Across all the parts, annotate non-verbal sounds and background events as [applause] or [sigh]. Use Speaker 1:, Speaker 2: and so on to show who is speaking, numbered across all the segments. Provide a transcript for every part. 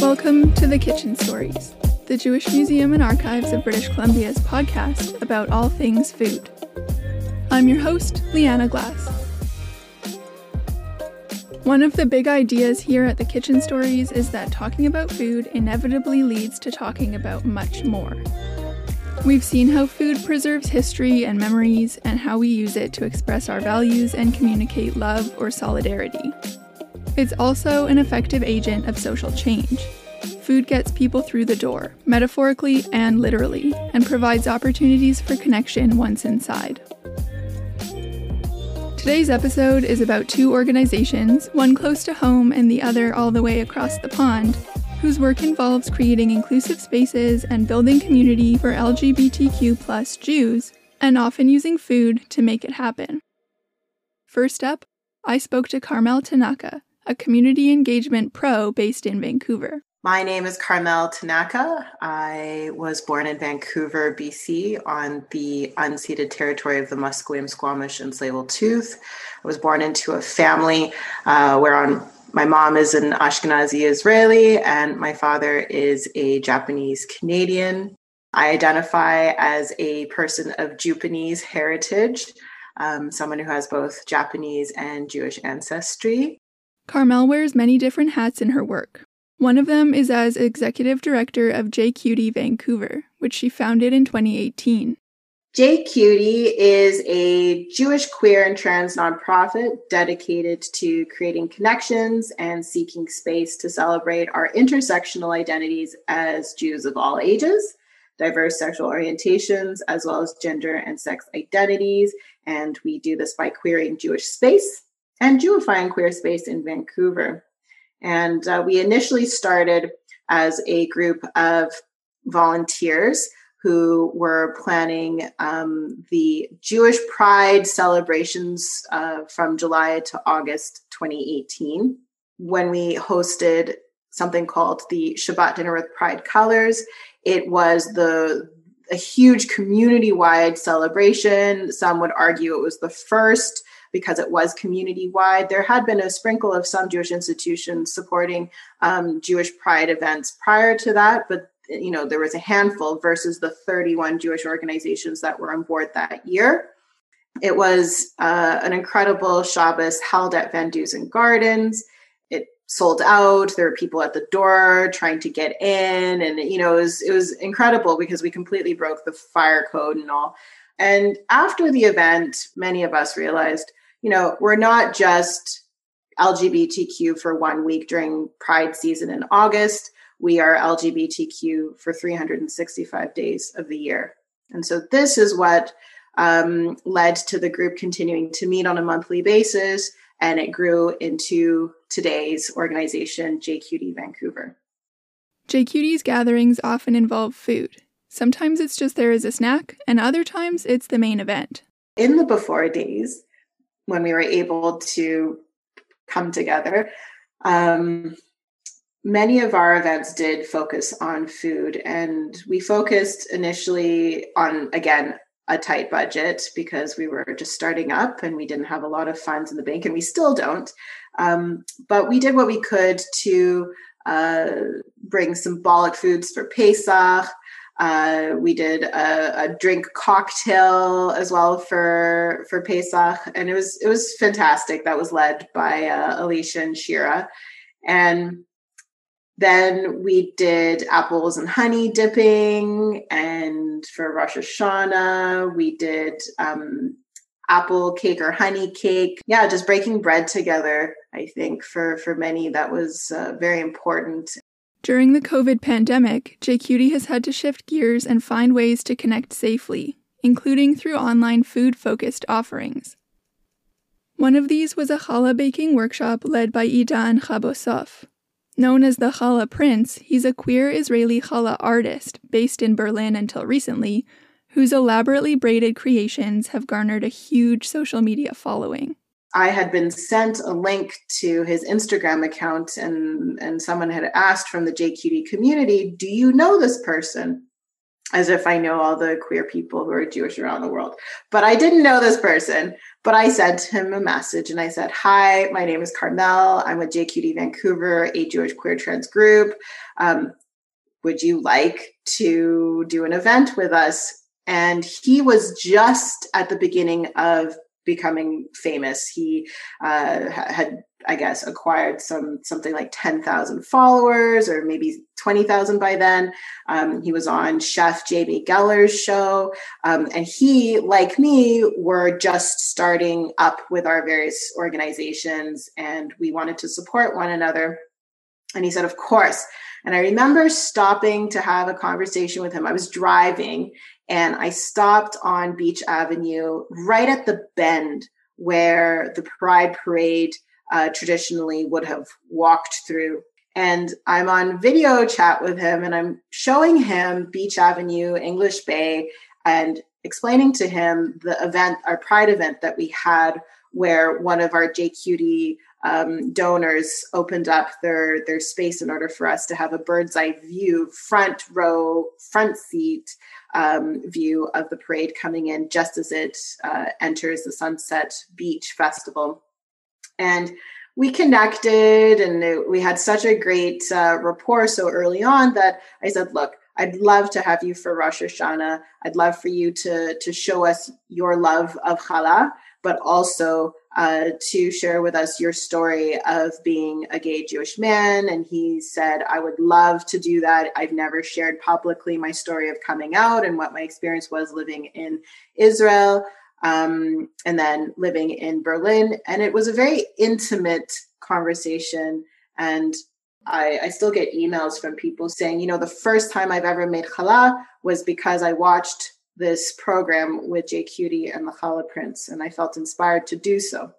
Speaker 1: Welcome to the Kitchen Stories, the Jewish Museum and Archives of British Columbia's podcast about all things food. I'm your host, Leanna Glass. One of the big ideas here at the Kitchen Stories is that talking about food inevitably leads to talking about much more. We've seen how food preserves history and memories, and how we use it to express our values and communicate love or solidarity. It's also an effective agent of social change. Food gets people through the door, metaphorically and literally, and provides opportunities for connection once inside. Today's episode is about two organizations, one close to home and the other all the way across the pond, whose work involves creating inclusive spaces and building community for LGBTQ plus Jews, and often using food to make it happen. First up, I spoke to Carmel Tanaka, a community engagement pro based in Vancouver.
Speaker 2: My name is Carmel Tanaka. I was born in Vancouver, BC, on the unceded territory of the Musqueam, Squamish, and Tsleil-Waututh. I was born into a family uh, where on my mom is an Ashkenazi Israeli and my father is a Japanese Canadian. I identify as a person of Japanese heritage, um, someone who has both Japanese and Jewish ancestry.
Speaker 1: Carmel wears many different hats in her work. One of them is as executive director of JQT Vancouver, which she founded in 2018.
Speaker 2: JQT is a Jewish queer and trans nonprofit dedicated to creating connections and seeking space to celebrate our intersectional identities as Jews of all ages, diverse sexual orientations, as well as gender and sex identities. And we do this by queering Jewish space and Jewifying Queer Space in Vancouver. And uh, we initially started as a group of volunteers who were planning um, the Jewish Pride celebrations uh, from July to August 2018 when we hosted something called the Shabbat Dinner with Pride Colors. It was the a huge community-wide celebration. Some would argue it was the first because it was community wide. There had been a sprinkle of some Jewish institutions supporting um, Jewish pride events prior to that, but you know there was a handful versus the 31 Jewish organizations that were on board that year. It was uh, an incredible Shabbos held at VanDusen Gardens. It sold out. There were people at the door trying to get in, and you know it was it was incredible because we completely broke the fire code and all. And after the event, many of us realized you know, we're not just LGBTQ for one week during Pride season in August. We are LGBTQ for 365 days of the year. And so this is what um, led to the group continuing to meet on a monthly basis. And it grew into today's organization, JQT Vancouver.
Speaker 1: JQT's gatherings often involve food. Sometimes it's just there as a snack, and other times it's the main event.
Speaker 2: In the before days, when we were able to come together. Um, many of our events did focus on food, and we focused initially on, again, a tight budget because we were just starting up and we didn't have a lot of funds in the bank, and we still don't. Um, but we did what we could to uh, bring symbolic foods for Pesach, uh, we did a, a, drink cocktail as well for for Pesach, and it was it was fantastic. That was led by uh, Alicia and Shira, and then we did apples and honey dipping, and for Rosh Hashanah we did um, apple cake or honey cake. Yeah, just breaking bread together. I think for for many that was uh, very important
Speaker 1: during the COVID pandemic, JQT has had to shift gears and find ways to connect safely, including through online food focused offerings. One of these was a challah baking workshop led by Idan Chabasov. Known as the Challah Prince, he's a queer Israeli challah artist based in Berlin until recently, whose elaborately braided creations have garnered a huge social media following.
Speaker 2: I had been sent a link to his Instagram account, and, and someone had asked from the JQT community, Do you know this person? As if I know all the queer people who are Jewish around the world. But I didn't know this person. But I sent him a message and I said, Hi, my name is Carmel. I'm with JQT Vancouver, a Jewish queer trans group. Um, would you like to do an event with us? And he was just at the beginning of becoming famous. He uh, had I guess acquired some something like 10,000 followers or maybe 20,000 by then. Um, he was on Chef Jamie Geller's show. Um, and he, like me, were just starting up with our various organizations and we wanted to support one another. And he said, Of course. And I remember stopping to have a conversation with him. I was driving and I stopped on Beach Avenue right at the bend where the Pride Parade uh, traditionally would have walked through. And I'm on video chat with him and I'm showing him Beach Avenue, English Bay, and explaining to him the event, our Pride event that we had, where one of our JQT um, donors opened up their their space in order for us to have a bird's eye view, front row, front seat um, view of the parade coming in just as it uh, enters the Sunset Beach Festival and we connected and we had such a great uh, rapport so early on that I said, look, I'd love to have you for Rosh Hashanah. I'd love for you to, to show us your love of challah, but also uh, to share with us your story of being a gay Jewish man. And he said, I would love to do that. I've never shared publicly my story of coming out and what my experience was living in Israel um, and then living in Berlin. And it was a very intimate conversation. And I, I, still get emails from people saying, you know, the first time I've ever made challah was because I watched this program with JQT and the Challah Prince, and I felt inspired to do so.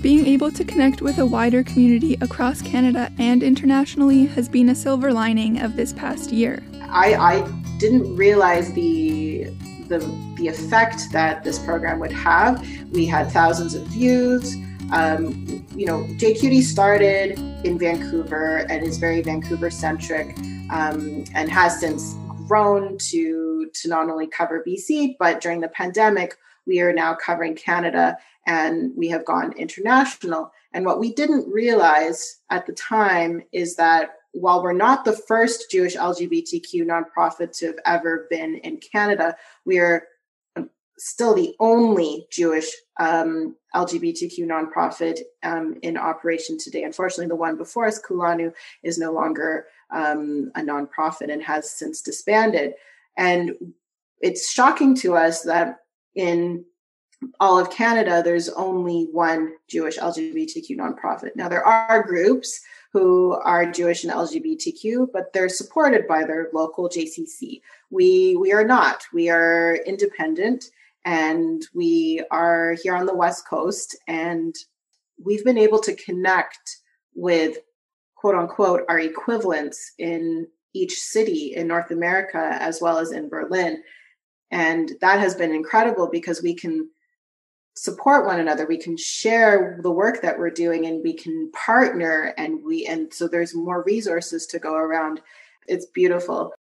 Speaker 1: Being able to connect with a wider community across Canada and internationally has been a silver lining of this past year.
Speaker 2: I, I didn't realize the the, the effect that this program would have. We had thousands of views. Um, you know, JQT started in Vancouver and is very Vancouver centric um, and has since grown to, to not only cover BC, but during the pandemic, we are now covering Canada and we have gone international. And what we didn't realize at the time is that while we're not the first Jewish LGBTQ nonprofit to have ever been in Canada, we are um, still the only Jewish um, LGBTQ nonprofit um, in operation today. Unfortunately, the one before us, Kulanu, is no longer um, a nonprofit and has since disbanded. And it's shocking to us that in all of Canada, there's only one Jewish LGBTQ nonprofit. Now, there are groups who are Jewish and LGBTQ, but they're supported by their local JCC. We we are not. We are independent, and we are here on the West Coast, and we've been able to connect with quote unquote our equivalents in each city in North America as well as in Berlin. And that has been incredible because we can support one another. We can share the work that we're doing and we can partner and we and so there's more resources to go around. It's beautiful.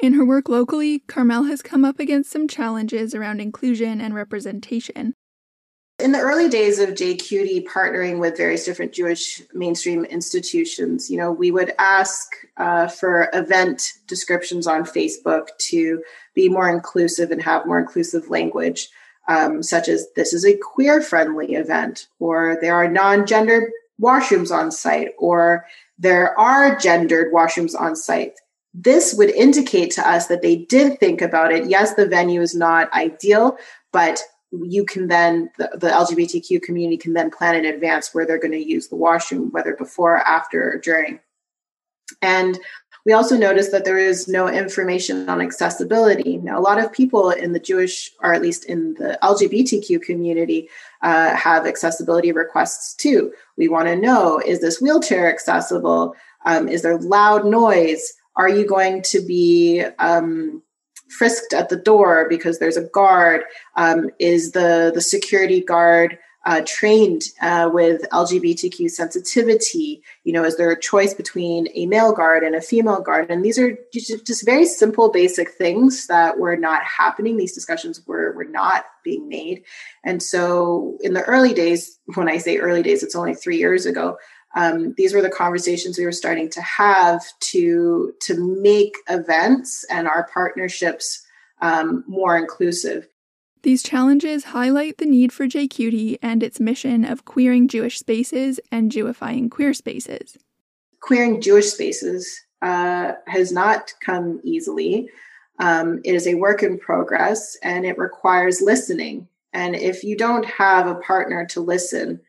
Speaker 1: In her work locally carmel has come up against some challenges around inclusion and representation.
Speaker 2: In the early days of JQT partnering with various different Jewish mainstream institutions, you know, we would ask uh, for event descriptions on Facebook to be more inclusive and have more inclusive language um, such as this is a queer friendly event, or there are non gendered washrooms on site, or there are gendered washrooms on site. This would indicate to us that they did think about it. Yes, the venue is not ideal, but you can then the, the, lgbtq community can then plan in advance where they're going to use the washroom whether before after or during and we also noticed that there is no information on accessibility. Now, a lot of people in the Jewish, or at least in the LGBTQ community, uh, have accessibility requests too. We want to know is this wheelchair accessible? Um, is there loud noise? Are you going to be um, frisked at the door because there's a guard? Um, is the, the security guard uh, trained uh, with LGBTQ sensitivity? You know, is there a choice between a male guard and a female guard? And these are just, very simple, basic things that were not happening. These discussions were were not being made. And so, in the early days, when I say early days, it's only three years ago. Um, these were the conversations we were starting to have to to make events and our partnerships um, more inclusive.
Speaker 1: These challenges highlight the need for JQT and its mission of queering Jewish spaces and Jewifying queer spaces.
Speaker 2: Queering Jewish spaces uh, has not come easily. Um, it is a work in progress and it requires listening. And if you don't have a partner to listen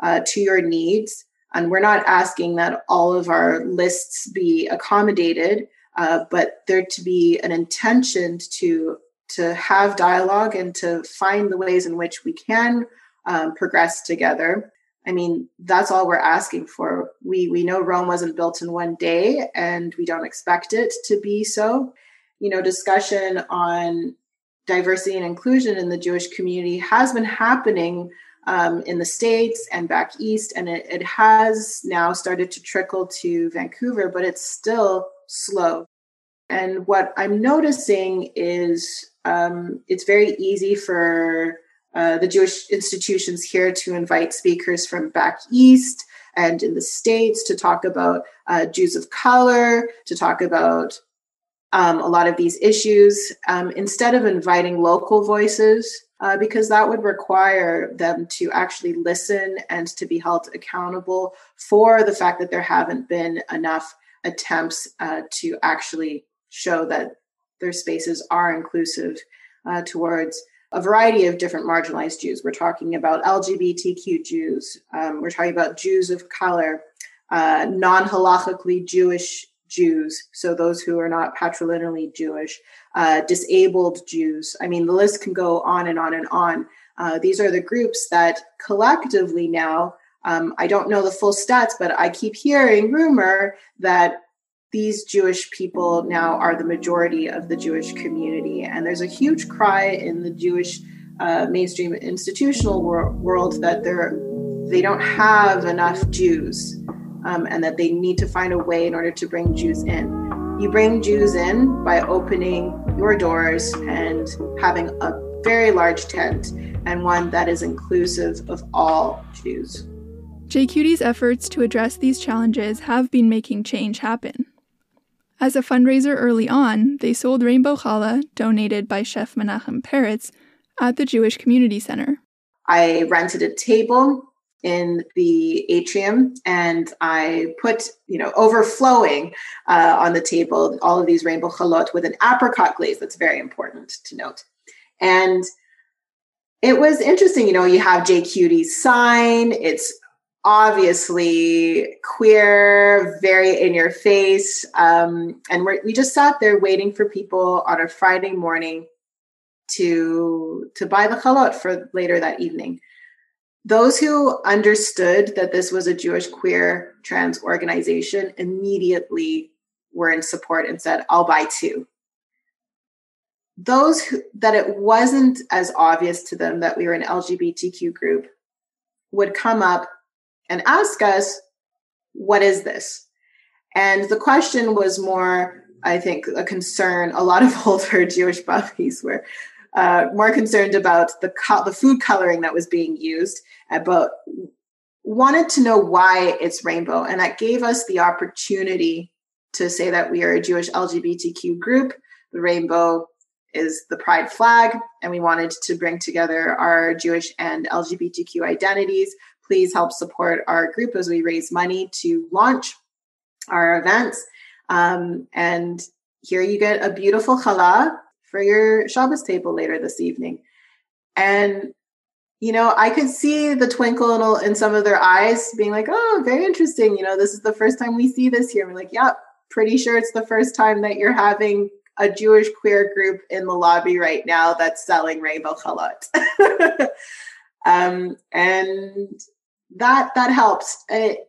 Speaker 2: uh, to your needs, and we're not asking that all of our lists be accommodated, uh, but there to be an intention to to have dialogue and to find the ways in which we can um, progress together. I mean, that's all we're asking for. We we know Rome wasn't built in one day, and we don't expect it to be so. You know, discussion on diversity and inclusion in the Jewish community has been happening um, in the states and back east, and it, it has now started to trickle to Vancouver, but it's still slow. And what I'm noticing is um, it's very easy for uh, the Jewish institutions here to invite speakers from back east and in the States to talk about uh, Jews of color, to talk about um, a lot of these issues, um, instead of inviting local voices, uh, because that would require them to actually listen and to be held accountable for the fact that there haven't been enough attempts uh, to actually show that their spaces are inclusive uh, towards a variety of different marginalized Jews. We're talking about LGBTQ Jews, um, we're talking about Jews of color, uh, non halachically Jewish Jews, so those who are not patrilineally Jewish, uh, disabled Jews. I mean, the list can go on and on and on. Uh, these are the groups that collectively now, um, I don't know the full stats, but I keep hearing rumor that these Jewish people now are the majority of the Jewish community. And there's a huge cry in the Jewish uh, mainstream institutional wor- world that they're, they don't have enough Jews um, and that they need to find a way in order to bring Jews in. You bring Jews in by opening your doors and having a very large tent and one that is inclusive of all Jews.
Speaker 1: JQT's efforts to address these challenges have been making change happen. As a fundraiser early on, they sold rainbow challah, donated by Chef Menachem Peretz, at the Jewish Community Center.
Speaker 2: I rented a table in the atrium and I put, you know, overflowing uh, on the table all of these rainbow chalot with an apricot glaze. That's very important to note. And it was interesting, you know, you have JQT's sign. It's obviously queer, very in your face. Um, and we just sat there waiting for people on a Friday morning to to buy the chalot for later that evening. Those who understood that this was a Jewish queer trans organization immediately were in support and said, I'll buy two. Those who, that it wasn't as obvious to them that we were an LGBTQ group would come up and ask us, what is this? And the question was more, I think, a concern. A lot of [laughs] older Jewish bubbies were uh, more concerned about the co- the food coloring that was being used, uh, but wanted to know why it's rainbow, and that gave us the opportunity to say that we are a Jewish LGBTQ group. The rainbow is the pride flag, and we wanted to bring together our Jewish and LGBTQ identities please help support our group as we raise money to launch our events. Um, and here you get a beautiful challah for your Shabbos table later this evening. And you know, I could see the twinkle in, some of their eyes being like, oh, very interesting. You know, this is the first time we see this here. We're like, yep, pretty sure it's the first time that you're having a Jewish queer group in the lobby right now that's selling rainbow chalot. [laughs] um, and that that helps. It,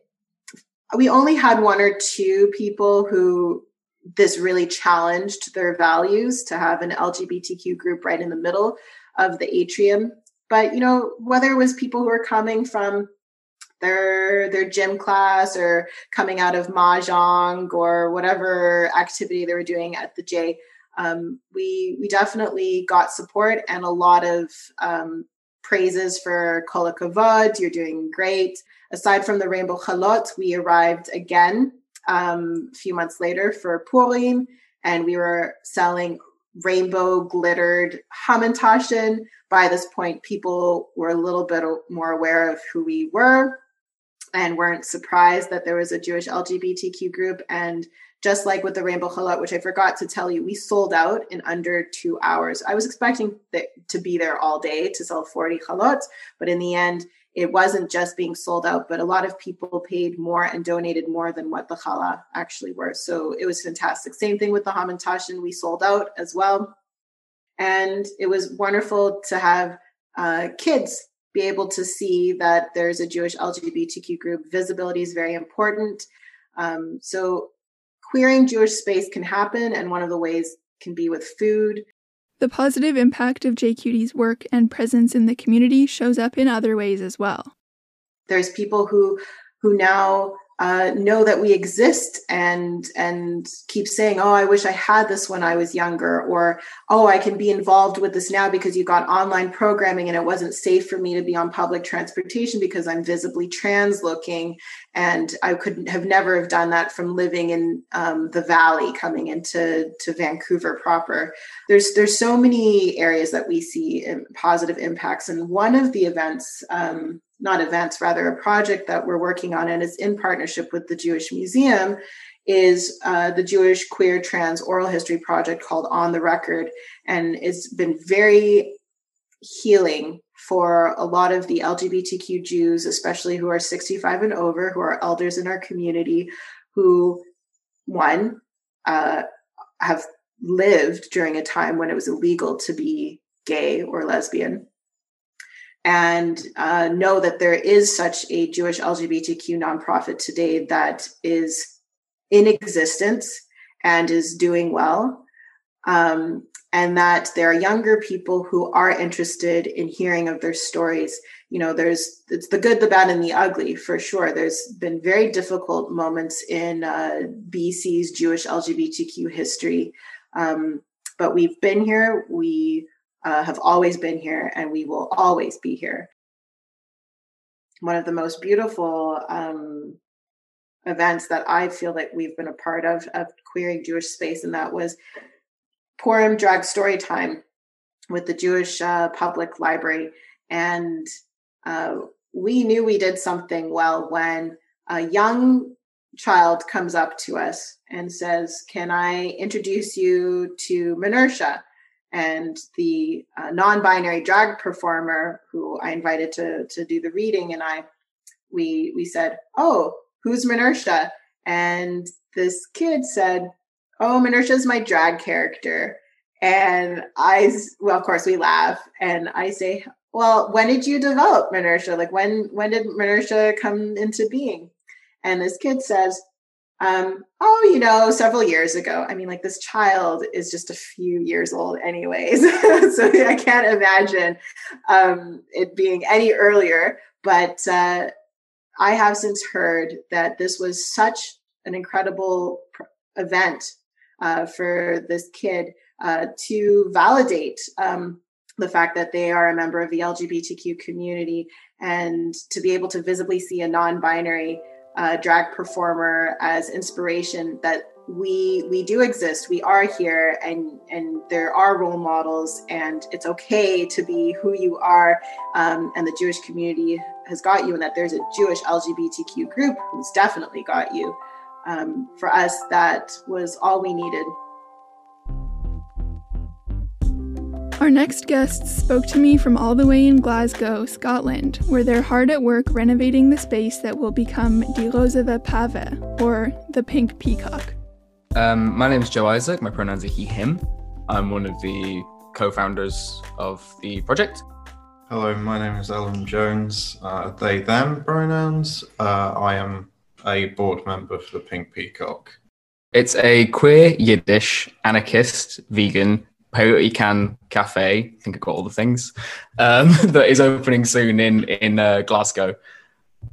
Speaker 2: we only had one or two people who this really challenged their values to have an LGBTQ group right in the middle of the atrium. but you know, whether it was people who were coming from their their gym class or coming out of mahjong or whatever activity they were doing at the J, um, we we definitely got support and a lot of um, praises for Kol Hakavod. You're doing great. Aside from the Rainbow Chalot, we arrived again um, a few months later for Purim, and we were selling rainbow glittered Hamantaschen. By this point, people were a little bit more aware of who we were and weren't surprised that there was a Jewish LGBTQ group. And just like with the Rainbow Chalot, which I forgot to tell you, we sold out in under two hours. I was expecting to be there all day to sell 40 chalot, but in the end, it wasn't just being sold out, but a lot of people paid more and donated more than what the challah actually were. So it was fantastic. Same thing with the Hamantaschen, we sold out as well. And it was wonderful to have uh, kids be able to see that there's a Jewish LGBTQ group. Visibility is very important. Um, so queering Jewish space can happen, and one of the ways can be with food.
Speaker 1: The positive impact of JQT's work and presence in the community shows up in other ways as well.
Speaker 2: There's people who who now uh, know that we exist and and keep saying, "Oh, I wish I had this when I was younger," or "Oh, I can be involved with this now because you got online programming and it wasn't safe for me to be on public transportation because I'm visibly trans looking, and I couldn't have never have done that from living in um, the valley coming into to Vancouver proper." There's there's so many areas that we see positive impacts, and one of the events. Um, not events, rather a project that we're working on, and it's in partnership with the Jewish Museum, is uh, the Jewish Queer Trans Oral History Project called On the Record. And it's been very healing for a lot of the LGBTQ Jews, especially who are 65 and over, who are elders in our community, who, one, uh, have lived during a time when it was illegal to be gay or lesbian and uh, know that there is such a Jewish LGBTQ nonprofit today that is in existence and is doing well. Um, and that there are younger people who are interested in hearing of their stories. You know, there's it's the good, the bad, and the ugly for sure. There's been very difficult moments in uh, BC's Jewish LGBTQ history, um, but we've been here. We uh, have always been here and we will always be here. One of the most beautiful um, events that I feel like we've been a part of of queering Jewish space, and that was Purim Drag Story Time with the Jewish uh, Public Library. And uh, we knew we did something well when a young child comes up to us and says, Can I introduce you to Minersha? And the uh, non-binary drag performer who I invited to to do the reading, and I we we said, "Oh, who's Minersha?" And this kid said, "Oh, Minersha is my drag character." And I, well, of course, we laugh, and I say, "Well, when did you develop Minersha? Like, when when did Minersha come into being?" And this kid says, um, oh, you know, several years ago. I mean, like this child is just a few years old, anyways. [laughs] so I can't imagine um, it being any earlier. But uh, I have since heard that this was such an incredible pr- event uh, for this kid uh, to validate um, the fact that they are a member of the LGBTQ community and to be able to visibly see a non binary uh, drag performer as inspiration that we we do exist. We are here and and there are role models and it's okay to be who you are um, and the jewish community has got you and that there's a jewish lgbtq group who's definitely got you. Um, for us that was all we needed
Speaker 1: Our next guests spoke to me from all the way in Glasgow, Scotland, where they're hard at work renovating the space that will become Die Rosawe Pawe, or the Pink Peacock.
Speaker 3: Um, my name is Joe Isaac. My pronouns are he, him. I'm one of the co founders of the project.
Speaker 4: Hello, my name is L.M Jones. Uh, they, them pronouns. Uh, I am a board member for the Pink Peacock.
Speaker 3: It's a queer, Yiddish, anarchist, vegan, pay what you can Cafe. I think I got all the things. Um, [laughs] that is opening soon in in uh, Glasgow.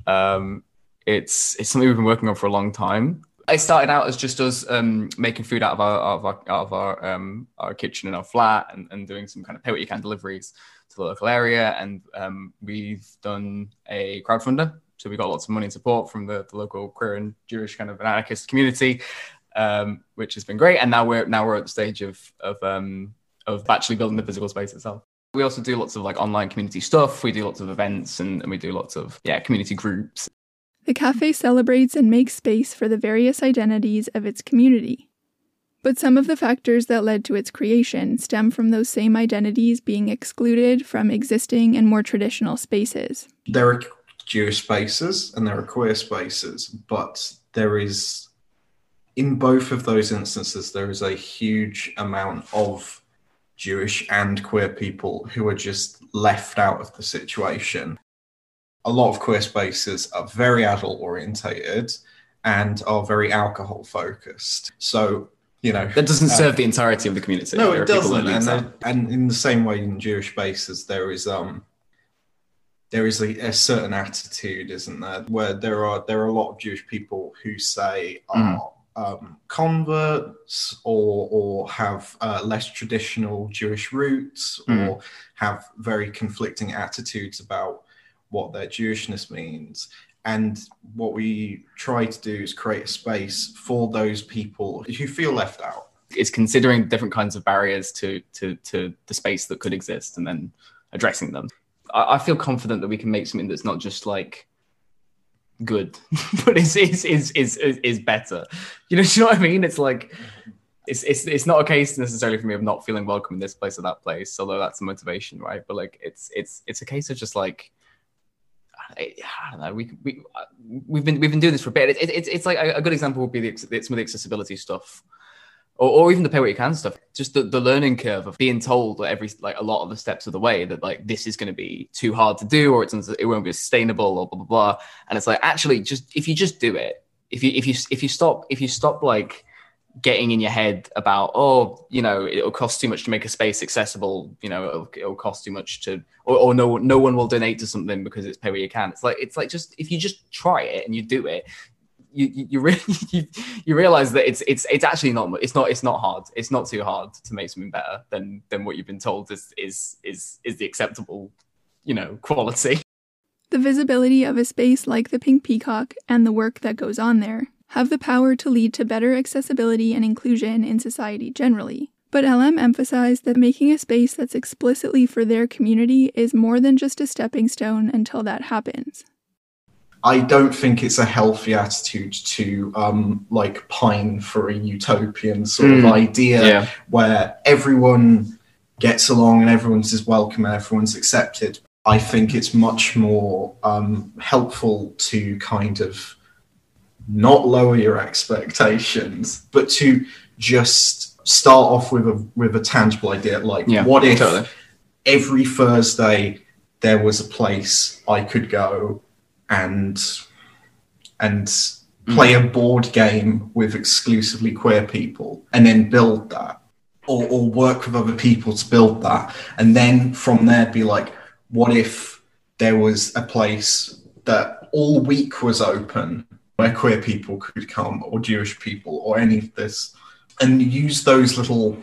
Speaker 3: Um, it's it's something we've been working on for a long time. It started out as just us um, making food out of our out of our, out of our, um, our kitchen in our flat and, and doing some kind of pay what you can deliveries to the local area. And um, we've done a crowdfunder, so we got lots of money and support from the, the local queer and Jewish kind of anarchist community um, which has been great. And now we're now we're at the stage of of um, of actually building the physical space itself. We also do lots of like online community stuff. We do lots of events and, and we do lots of yeah community groups.
Speaker 1: The cafe celebrates and makes space for the various identities of its community. But some of the factors that led to its creation stem from those same identities being excluded from existing and more traditional spaces.
Speaker 4: There are Jewish spaces and there are queer spaces, but there is in both of those instances, there is a huge amount of Jewish and queer people who are just left out of the situation. A lot of queer spaces are very adult orientated and are very alcohol focused. So, you know,
Speaker 3: that doesn't uh, serve the entirety of the community.
Speaker 4: No, there it doesn't. And, and, in the same way, in Jewish spaces, there is um, there is a, a, certain attitude, isn't there, where there are there are a lot of Jewish people who say, mm. "Oh, um, converts or or have uh, less traditional Jewish roots mm. or have very conflicting attitudes about what their Jewishness means. And what we try to do is create a space for those people who feel left out.
Speaker 3: It's considering different kinds of barriers to to to the space that could exist and then addressing them. I, I feel confident that we can make something that's not just like good, [laughs] but it's it's, it's is is better. You know, [laughs] you know what I mean? It's like it's it's it's not a case necessarily for me of not feeling welcome in this place or that place, although that's a motivation, right? But like it's it's it's a case of just like I, don't know. We we uh, we've been we've been doing this for a bit. It, it, it's like a, a, good example would be the, some of the accessibility stuff or, or even the pay what you can stuff. Just the, the learning curve of being told that every like a lot of the steps of the way that like this is going to be too hard to do or it's it won't be sustainable or blah blah blah. And it's like actually just if you just do it if you if you if you stop if you stop like getting in your head about oh you know it'll cost too much to make a space accessible you know it'll, it'll cost too much to or, or, no no one will donate to something because it's pay what you can. It's like it's like just if you just try it and you do it you you [laughs] you, you realize that it's it's it's actually not it's not it's not hard. It's not too hard to make something better than than what you've been told is is is is the acceptable you know quality.
Speaker 1: The visibility of a space like the pink peacock and the work that goes on there have the power to lead to better accessibility and inclusion in society generally. But LM emphasized that making a space that's explicitly for their community is more than just a stepping stone until that happens.
Speaker 4: I don't think it's a healthy attitude to um, like pine for a utopian sort mm. of idea yeah. where everyone gets along and everyone's is welcome and everyone's accepted. I think it's much more um, helpful to kind of not lower your expectations, but to just start off with a with a tangible idea. Like, yeah, what if totally. every Thursday there was a place I could go and and mm. play a board game with exclusively queer people and then build that or, or work with other people to build that. And then from there be like what if there was a place that all week was open where queer people could come or jewish people or any of this and use those little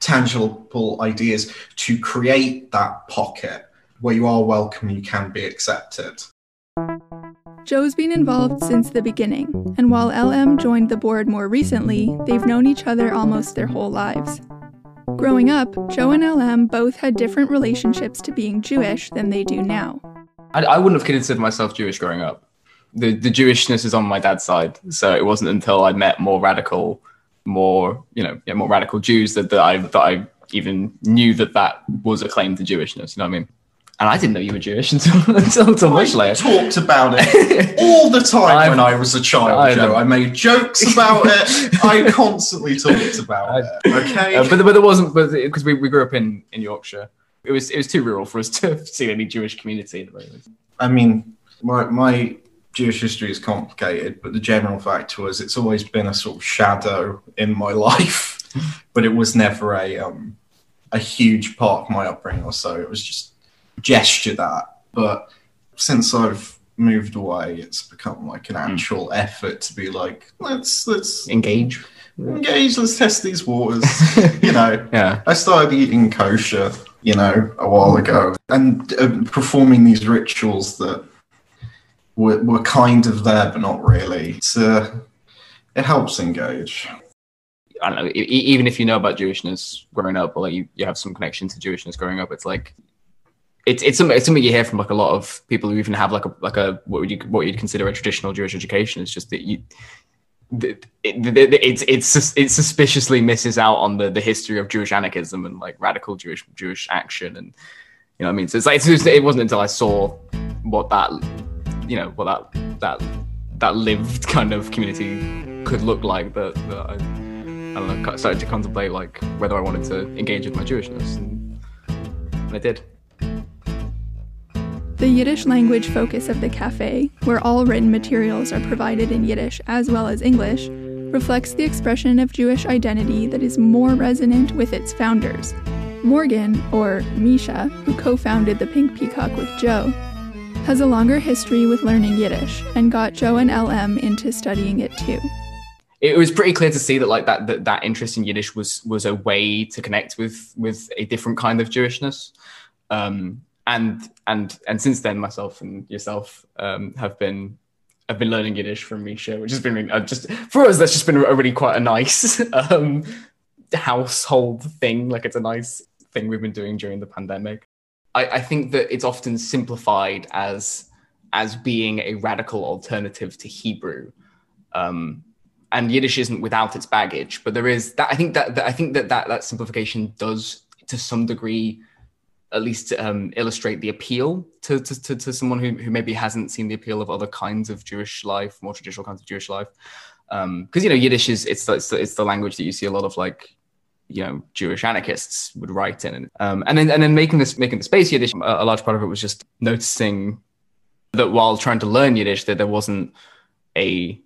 Speaker 4: tangible ideas to create that pocket where you are welcome you can be accepted
Speaker 1: Joe's been involved since the beginning, and while LM joined the board more recently, they've known each other almost their whole lives. Growing up, Joe and LM both had different relationships to being Jewish than they do now.
Speaker 3: I, I wouldn't have considered myself Jewish growing up. The, the Jewishness is on my dad's side, so it wasn't until I met more radical, more you know, yeah, more radical Jews that, that I that I even knew that that was a claim to Jewishness. You know what I mean? And I didn't know you were Jewish [laughs] until until, until much later.
Speaker 4: talked about it [laughs] all the time I've, when I was a child. I, Joe. I made jokes about it. I [laughs] constantly talked about I, it. Okay,
Speaker 3: uh, but but there wasn't. Because we, we grew up in in Yorkshire, it was it was too rural for us to see any Jewish community at the moment.
Speaker 4: I mean, my my Jewish history is complicated, but the general fact was it's always been a sort of shadow in my life, but it was never a um a huge part of my upbringing or so. It was just gesture that. But since I've moved away, it's become like an hmm. actual mm. effort to be like, let's let's
Speaker 3: engage.
Speaker 4: Engage, let's test these waters. [laughs] you know,
Speaker 3: yeah.
Speaker 4: I started eating kosher, you know, a while ago, and uh, performing these rituals that were, were kind of there, but not really. Uh, it helps engage.
Speaker 3: I don't know. even if you know about Jewishness growing up, or like you, you have some connection to Jewishness growing up, it's like it's it's something, it's something you hear from like a lot of people who even have like a like a what would you what you'd consider a traditional Jewish education. It's just that you it, it, it suspiciously misses out on the the history of Jewish anarchism and like radical Jewish Jewish action and you know what I mean. So it's like it's just, it wasn't until I saw what that you know what that that that lived [laughs] kind of community could look like that, that I, I don't know started to contemplate like whether I wanted to engage with my Jewishness and, and I did.
Speaker 1: The Yiddish language focus of the cafe, where all written materials are provided in Yiddish as well as English, reflects the expression of Jewish identity that is more resonant with its founders. Morgan, or Misha, who co founded the Pink Peacock with Joe, has a longer history with learning Yiddish and got Joe and LM into studying it too.
Speaker 3: It was pretty clear to see that like that, that that interest in Yiddish was was a way to connect with with a different kind of Jewishness. Um, and and and since then myself and yourself um, have been I've been learning Yiddish from Misha, which has been uh, just for us. That's just been a really quite a nice [laughs] um, household thing. Like it's a nice thing we've been doing during the pandemic. I, I think that it's often simplified as as being a radical alternative to Hebrew. Um, and Yiddish isn't without its baggage, but there is that. I think that, that I think that, that that simplification does, to some degree, at least um, illustrate the appeal to, to, to, to, someone who, who maybe hasn't seen the appeal of other kinds of Jewish life, more traditional kinds of Jewish life. Because um, you know, Yiddish is it's the, it's the, it's the language that you see a lot of like you know Jewish anarchists would write in, And, um, and then and then making this making the space Yiddish, a, a, large part of it was just noticing that while trying to learn Yiddish, that there wasn't a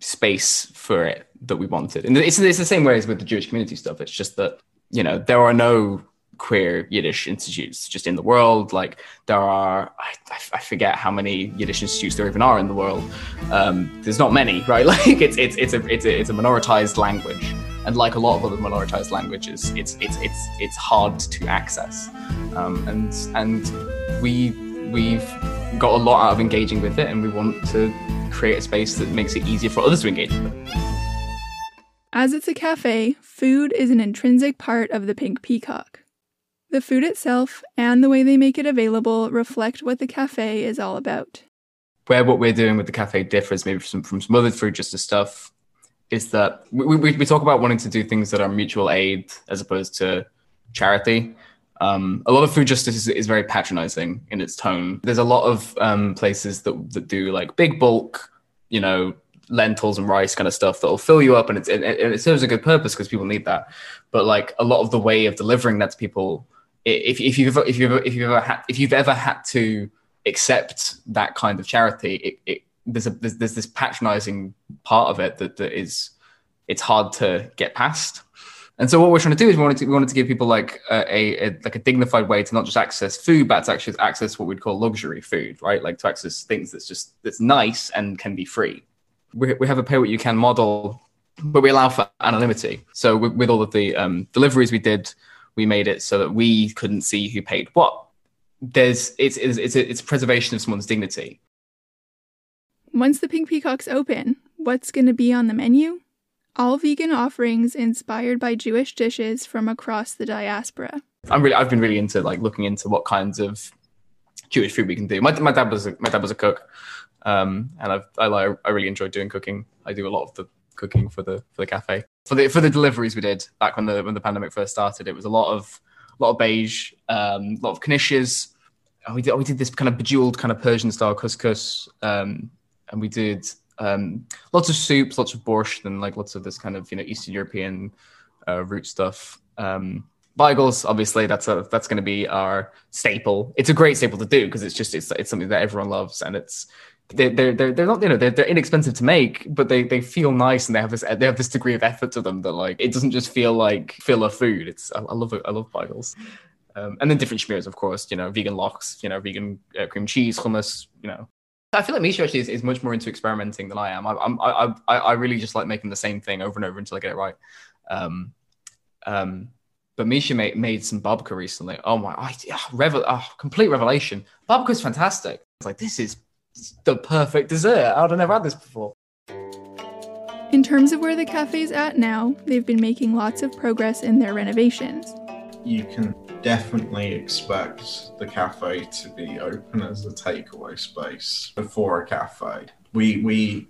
Speaker 3: space for it that we wanted, and it's it's the same way as with the Jewish community stuff. It's just that you know there are no queer Yiddish institutes just in the world. Like there are, I, I, forget how many Yiddish institutes there even are in the world. Um, there's not many, [laughs] right? Like it's it's it's a it's a it's a minoritized language and like a lot of other minoritized languages, it's it's it's it's hard to access, um, and and we we've got a lot out of engaging with it, and we want to create a space that makes it easier for others to engage with it.
Speaker 1: As it's a cafe, food is an intrinsic part of the Pink Peacock. The food itself and the way they make it available reflect what the cafe is all about.
Speaker 3: Where what we're doing with the cafe differs maybe from, from some other food justice stuff is that we, we, we talk about wanting to do things that are mutual aid as opposed to charity. Um, a lot of food justice is, is, very patronizing in its tone. There's a lot of um, places that, that do like big bulk, you know, lentils and rice kind of stuff that'll fill you up and, it's, and it serves a good purpose because people need that. But like a lot of the way of delivering that to people, if, if you've if you've if you've ever had if you've ever had to accept that kind of charity, it, it there's a there's, there's this patronizing part of it that, that is it's hard to get past. And so what we're trying to do is we wanted to, we wanted to give people like a, a, like a dignified way to not just access food, but to actually access what we'd call luxury food, right? Like to access things that's just that's nice and can be free. We, we have a pay what you can model, but we allow for anonymity. So with, with all of the um, deliveries we did, we made it so that we couldn't see who paid what. There's it's it's it's a, it's preservation of someone's dignity.
Speaker 1: Once the Pink Peacock's open, what's going to be on the menu? All vegan offerings inspired by Jewish dishes from across the diaspora.
Speaker 3: I'm really, I've been really into like looking into what kinds of Jewish food we can do. My, my dad was a, my dad was a cook, um, and I've, I I really enjoy doing cooking. I do a lot of the cooking for the for the cafe for the for the deliveries we did back when the when the pandemic first started. It was a lot of a lot of beige, um, a lot of knishes. We did we did this kind of bejeweled kind of Persian style couscous. Um, and we did um, lots of soups, lots of borscht, and like lots of this kind of you know Eastern European uh, root stuff. Um, Bagels, obviously, that's a that's going to be our staple. It's a great staple to do because it's just it's it's something that everyone loves, and it's they're, they're, they're not you know they're, they're inexpensive to make but they, they feel nice and they have this they have this degree of effort to them that like it doesn't just feel like filler food it's i, I love it i love bagels um, and then different schmears of course you know vegan lox you know vegan uh, cream cheese hummus you know I feel like Misha actually is, is much more into experimenting than I am. I, I'm, I, I, I really just like making the same thing over and over until I get it right. Um, um, but Misha made, made some babka recently. Oh my, I, revel, oh, complete revelation. Babka is fantastic. It's like, this is the perfect dessert. I'd have never had this before.
Speaker 1: In terms of where the cafe's at now, they've been making lots of progress in their renovations.
Speaker 4: You can definitely expect the cafe to be open as a takeaway space before a cafe. We we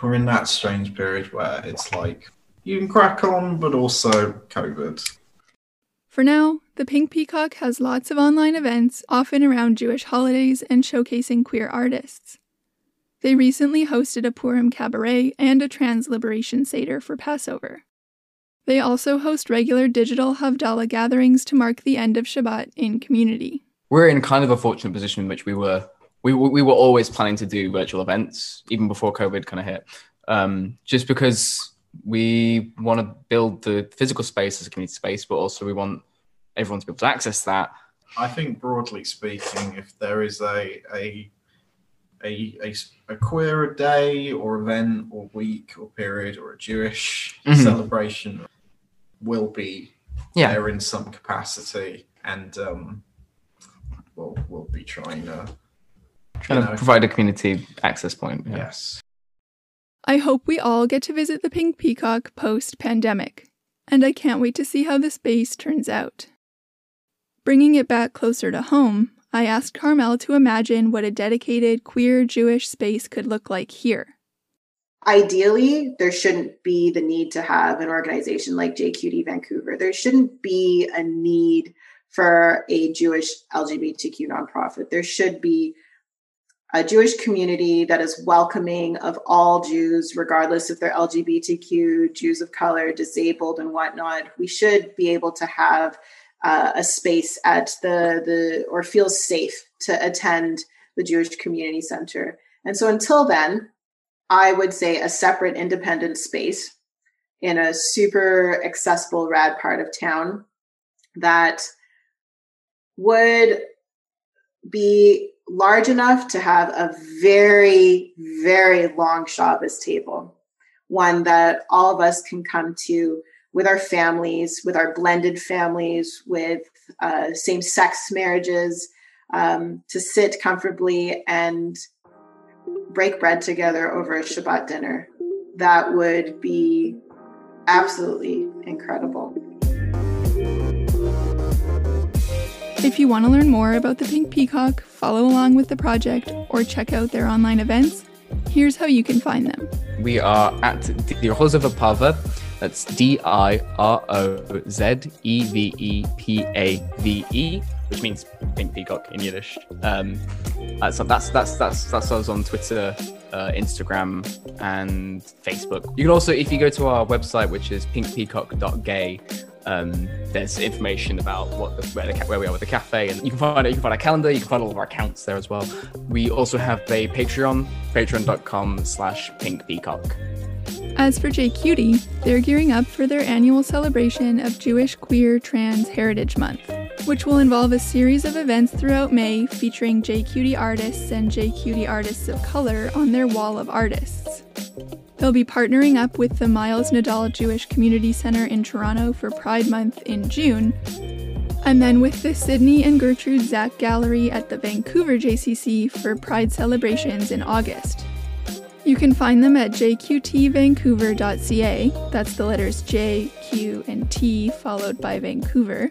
Speaker 4: we're in that strange period where it's like you can crack on, but also COVID.
Speaker 1: For now, the Pink Peacock has lots of online events, often around Jewish holidays and showcasing queer artists. They recently hosted a Purim cabaret and a trans liberation Seder for Passover. They also host regular digital Havdalah gatherings to mark the end of Shabbat in community.
Speaker 3: We're in kind of a fortunate position in which we were we, we were always planning to do virtual events even before COVID kind of hit, um, just because we want to build the physical space as a community space, but also we want everyone to be able to access that.
Speaker 4: I think broadly speaking, if there is a a a, a, a queer day or event or week or period or a Jewish mm-hmm. celebration will be yeah. there in some capacity, and um, we'll we'll be trying to
Speaker 3: trying to provide a community access point.
Speaker 4: Yeah. Yes.
Speaker 1: I hope we all get to visit the Pink Peacock post pandemic, and I can't wait to see how the space turns out. Bringing it back closer to home, I asked Carmel to imagine what a dedicated queer Jewish space could look like here.
Speaker 2: Ideally, there shouldn't be the need to have an organization like JQT Vancouver. There shouldn't be a need for a Jewish LGBTQ nonprofit. There should be a Jewish community that is welcoming of all Jews, regardless if they're LGBTQ, Jews of color, disabled, and whatnot. We should be able to have uh, a space at the the or feel safe to attend the Jewish Community Center. And so until then, I would say a separate independent space in a super accessible rad part of town that would be large enough to have a very, very long Shabbos table, one that all of us can come to with our families, with our blended families, with uh, same sex marriages, um, to sit comfortably and break bread together over a Shabbat dinner. That would be absolutely incredible.
Speaker 1: If you want to learn more about the Pink Peacock, follow along with the project, or check out their online events, here's how you can find them.
Speaker 3: We are at the Dirozeve Pave that's D I R O Z E V E P A V E, which means pink peacock in Yiddish. Um, that's that's that's that's that's us on Twitter, uh, Instagram, and Facebook. You can also, if you go to our website, which is pinkpeacock.gay, um, there's information about what the, where, the, where we are with the cafe, and you can find it. You can find our calendar. You can find all of our accounts there as well. We also have a Patreon, patreon.com/slash pinkpeacock.
Speaker 1: As for JQT, they're gearing up for their annual celebration of Jewish Queer Trans Heritage Month, which will involve a series of events throughout May featuring JQT artists and JQT artists of color on their wall of artists. They'll be partnering up with the Miles Nadal Jewish Community Center in Toronto for Pride Month in June, and then with the Sidney and Gertrude Zack Gallery at the Vancouver JCC for Pride celebrations in August. You can find them at jqtvancouver.ca, that's the letters J, Q, and T followed by Vancouver,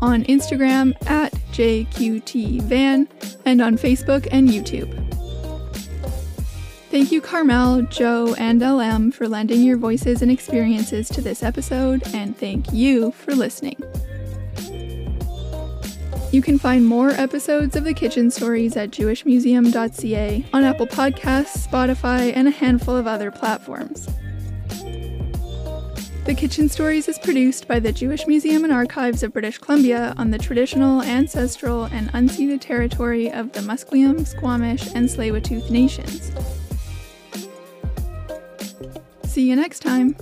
Speaker 1: on Instagram at jqtvan, and on Facebook and YouTube. Thank you, Carmel, Joe, and LM for lending your voices and experiences to this episode, and thank you for listening. You can find more episodes of the Kitchen Stories at jewishmuseum.ca on Apple Podcasts, Spotify, and a handful of other platforms. The Kitchen Stories is produced by the Jewish Museum and Archives of British Columbia on the traditional, ancestral, and unceded territory of the Musqueam, Squamish, and Tsleil-Waututh nations. See you next time!